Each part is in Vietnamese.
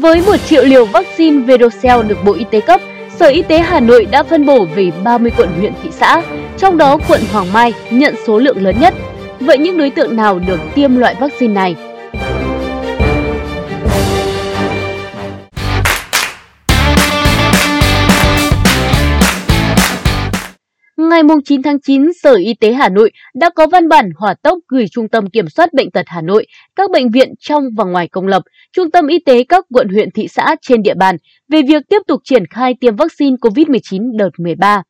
Với 1 triệu liều vaccine Verocell được Bộ Y tế cấp, Sở Y tế Hà Nội đã phân bổ về 30 quận huyện thị xã, trong đó quận Hoàng Mai nhận số lượng lớn nhất. Vậy những đối tượng nào được tiêm loại vaccine này? Ngày 9 tháng 9, Sở Y tế Hà Nội đã có văn bản hỏa tốc gửi Trung tâm Kiểm soát Bệnh tật Hà Nội, các bệnh viện trong và ngoài công lập, trung tâm y tế các quận huyện thị xã trên địa bàn về việc tiếp tục triển khai tiêm vaccine COVID-19 đợt 13.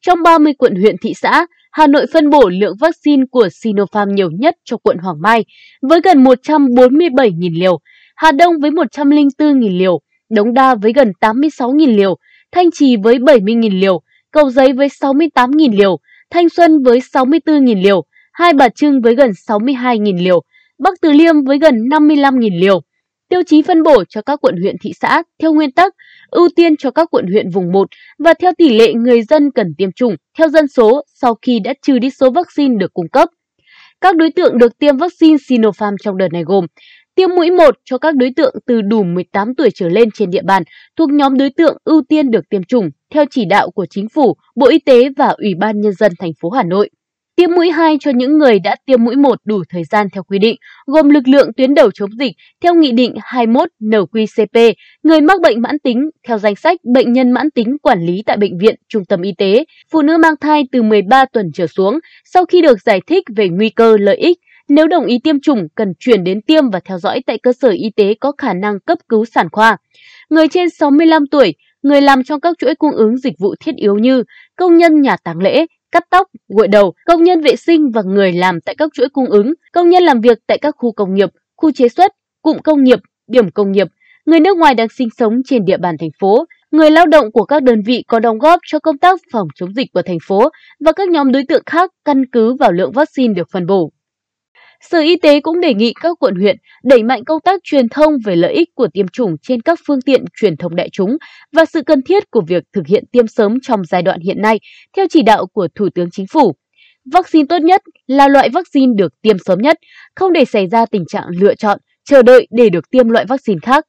Trong 30 quận huyện thị xã, Hà Nội phân bổ lượng vaccine của Sinopharm nhiều nhất cho quận Hoàng Mai với gần 147.000 liều, Hà Đông với 104.000 liều, Đống Đa với gần 86.000 liều, Thanh Trì với 70.000 liều, Cầu Giấy với 68.000 liều, Thanh Xuân với 64.000 liều, Hai Bà Trưng với gần 62.000 liều, Bắc Từ Liêm với gần 55.000 liều. Tiêu chí phân bổ cho các quận huyện thị xã theo nguyên tắc ưu tiên cho các quận huyện vùng 1 và theo tỷ lệ người dân cần tiêm chủng theo dân số sau khi đã trừ đi số vaccine được cung cấp. Các đối tượng được tiêm vaccine Sinopharm trong đợt này gồm tiêm mũi 1 cho các đối tượng từ đủ 18 tuổi trở lên trên địa bàn thuộc nhóm đối tượng ưu tiên được tiêm chủng theo chỉ đạo của Chính phủ, Bộ Y tế và Ủy ban Nhân dân thành phố Hà Nội. Tiêm mũi 2 cho những người đã tiêm mũi 1 đủ thời gian theo quy định, gồm lực lượng tuyến đầu chống dịch theo Nghị định 21 NQCP, người mắc bệnh mãn tính theo danh sách bệnh nhân mãn tính quản lý tại bệnh viện, trung tâm y tế, phụ nữ mang thai từ 13 tuần trở xuống sau khi được giải thích về nguy cơ lợi ích, nếu đồng ý tiêm chủng, cần chuyển đến tiêm và theo dõi tại cơ sở y tế có khả năng cấp cứu sản khoa. Người trên 65 tuổi, người làm trong các chuỗi cung ứng dịch vụ thiết yếu như công nhân nhà tang lễ, cắt tóc, gội đầu, công nhân vệ sinh và người làm tại các chuỗi cung ứng, công nhân làm việc tại các khu công nghiệp, khu chế xuất, cụm công nghiệp, điểm công nghiệp, người nước ngoài đang sinh sống trên địa bàn thành phố, người lao động của các đơn vị có đóng góp cho công tác phòng chống dịch của thành phố và các nhóm đối tượng khác căn cứ vào lượng vaccine được phân bổ. Sở Y tế cũng đề nghị các quận huyện đẩy mạnh công tác truyền thông về lợi ích của tiêm chủng trên các phương tiện truyền thông đại chúng và sự cần thiết của việc thực hiện tiêm sớm trong giai đoạn hiện nay, theo chỉ đạo của Thủ tướng Chính phủ. Vaccine tốt nhất là loại vaccine được tiêm sớm nhất, không để xảy ra tình trạng lựa chọn, chờ đợi để được tiêm loại vaccine khác.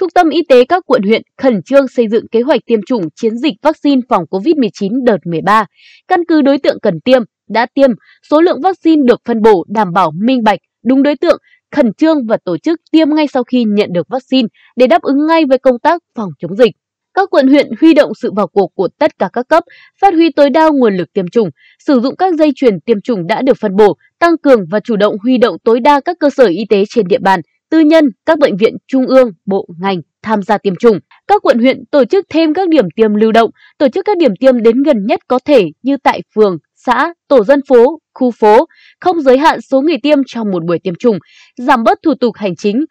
Trung tâm Y tế các quận huyện khẩn trương xây dựng kế hoạch tiêm chủng chiến dịch vaccine phòng COVID-19 đợt 13, căn cứ đối tượng cần tiêm, đã tiêm, số lượng vaccine được phân bổ đảm bảo minh bạch, đúng đối tượng, khẩn trương và tổ chức tiêm ngay sau khi nhận được vaccine để đáp ứng ngay với công tác phòng chống dịch. Các quận huyện huy động sự vào cuộc của tất cả các cấp, phát huy tối đa nguồn lực tiêm chủng, sử dụng các dây chuyền tiêm chủng đã được phân bổ, tăng cường và chủ động huy động tối đa các cơ sở y tế trên địa bàn, tư nhân, các bệnh viện trung ương, bộ, ngành tham gia tiêm chủng. Các quận huyện tổ chức thêm các điểm tiêm lưu động, tổ chức các điểm tiêm đến gần nhất có thể như tại phường, xã, tổ dân phố, khu phố, không giới hạn số người tiêm trong một buổi tiêm chủng, giảm bớt thủ tục hành chính,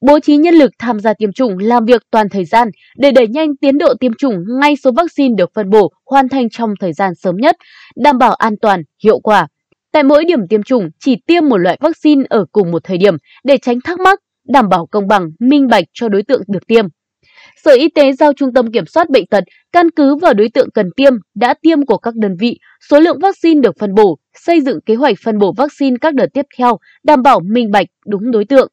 bố trí nhân lực tham gia tiêm chủng làm việc toàn thời gian để đẩy nhanh tiến độ tiêm chủng ngay số vaccine được phân bổ hoàn thành trong thời gian sớm nhất, đảm bảo an toàn, hiệu quả. Tại mỗi điểm tiêm chủng chỉ tiêm một loại vaccine ở cùng một thời điểm để tránh thắc mắc, đảm bảo công bằng, minh bạch cho đối tượng được tiêm. Sở Y tế giao Trung tâm Kiểm soát Bệnh tật căn cứ vào đối tượng cần tiêm, đã tiêm của các đơn vị, số lượng vaccine được phân bổ, xây dựng kế hoạch phân bổ vaccine các đợt tiếp theo, đảm bảo minh bạch, đúng đối tượng.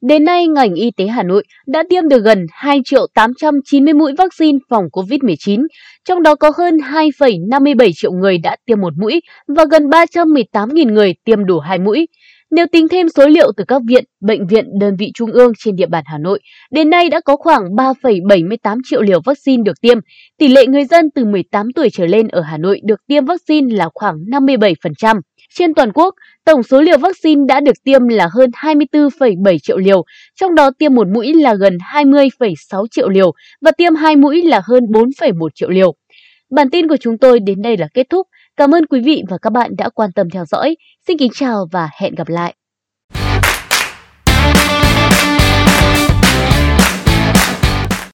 Đến nay, ngành y tế Hà Nội đã tiêm được gần 2 triệu 890 mũi vaccine phòng COVID-19, trong đó có hơn 2,57 triệu người đã tiêm một mũi và gần 318.000 người tiêm đủ hai mũi. Nếu tính thêm số liệu từ các viện, bệnh viện, đơn vị trung ương trên địa bàn Hà Nội, đến nay đã có khoảng 3,78 triệu liều vaccine được tiêm. Tỷ lệ người dân từ 18 tuổi trở lên ở Hà Nội được tiêm vaccine là khoảng 57%. Trên toàn quốc, tổng số liều vaccine đã được tiêm là hơn 24,7 triệu liều, trong đó tiêm một mũi là gần 20,6 triệu liều và tiêm hai mũi là hơn 4,1 triệu liều. Bản tin của chúng tôi đến đây là kết thúc. Cảm ơn quý vị và các bạn đã quan tâm theo dõi. Xin kính chào và hẹn gặp lại.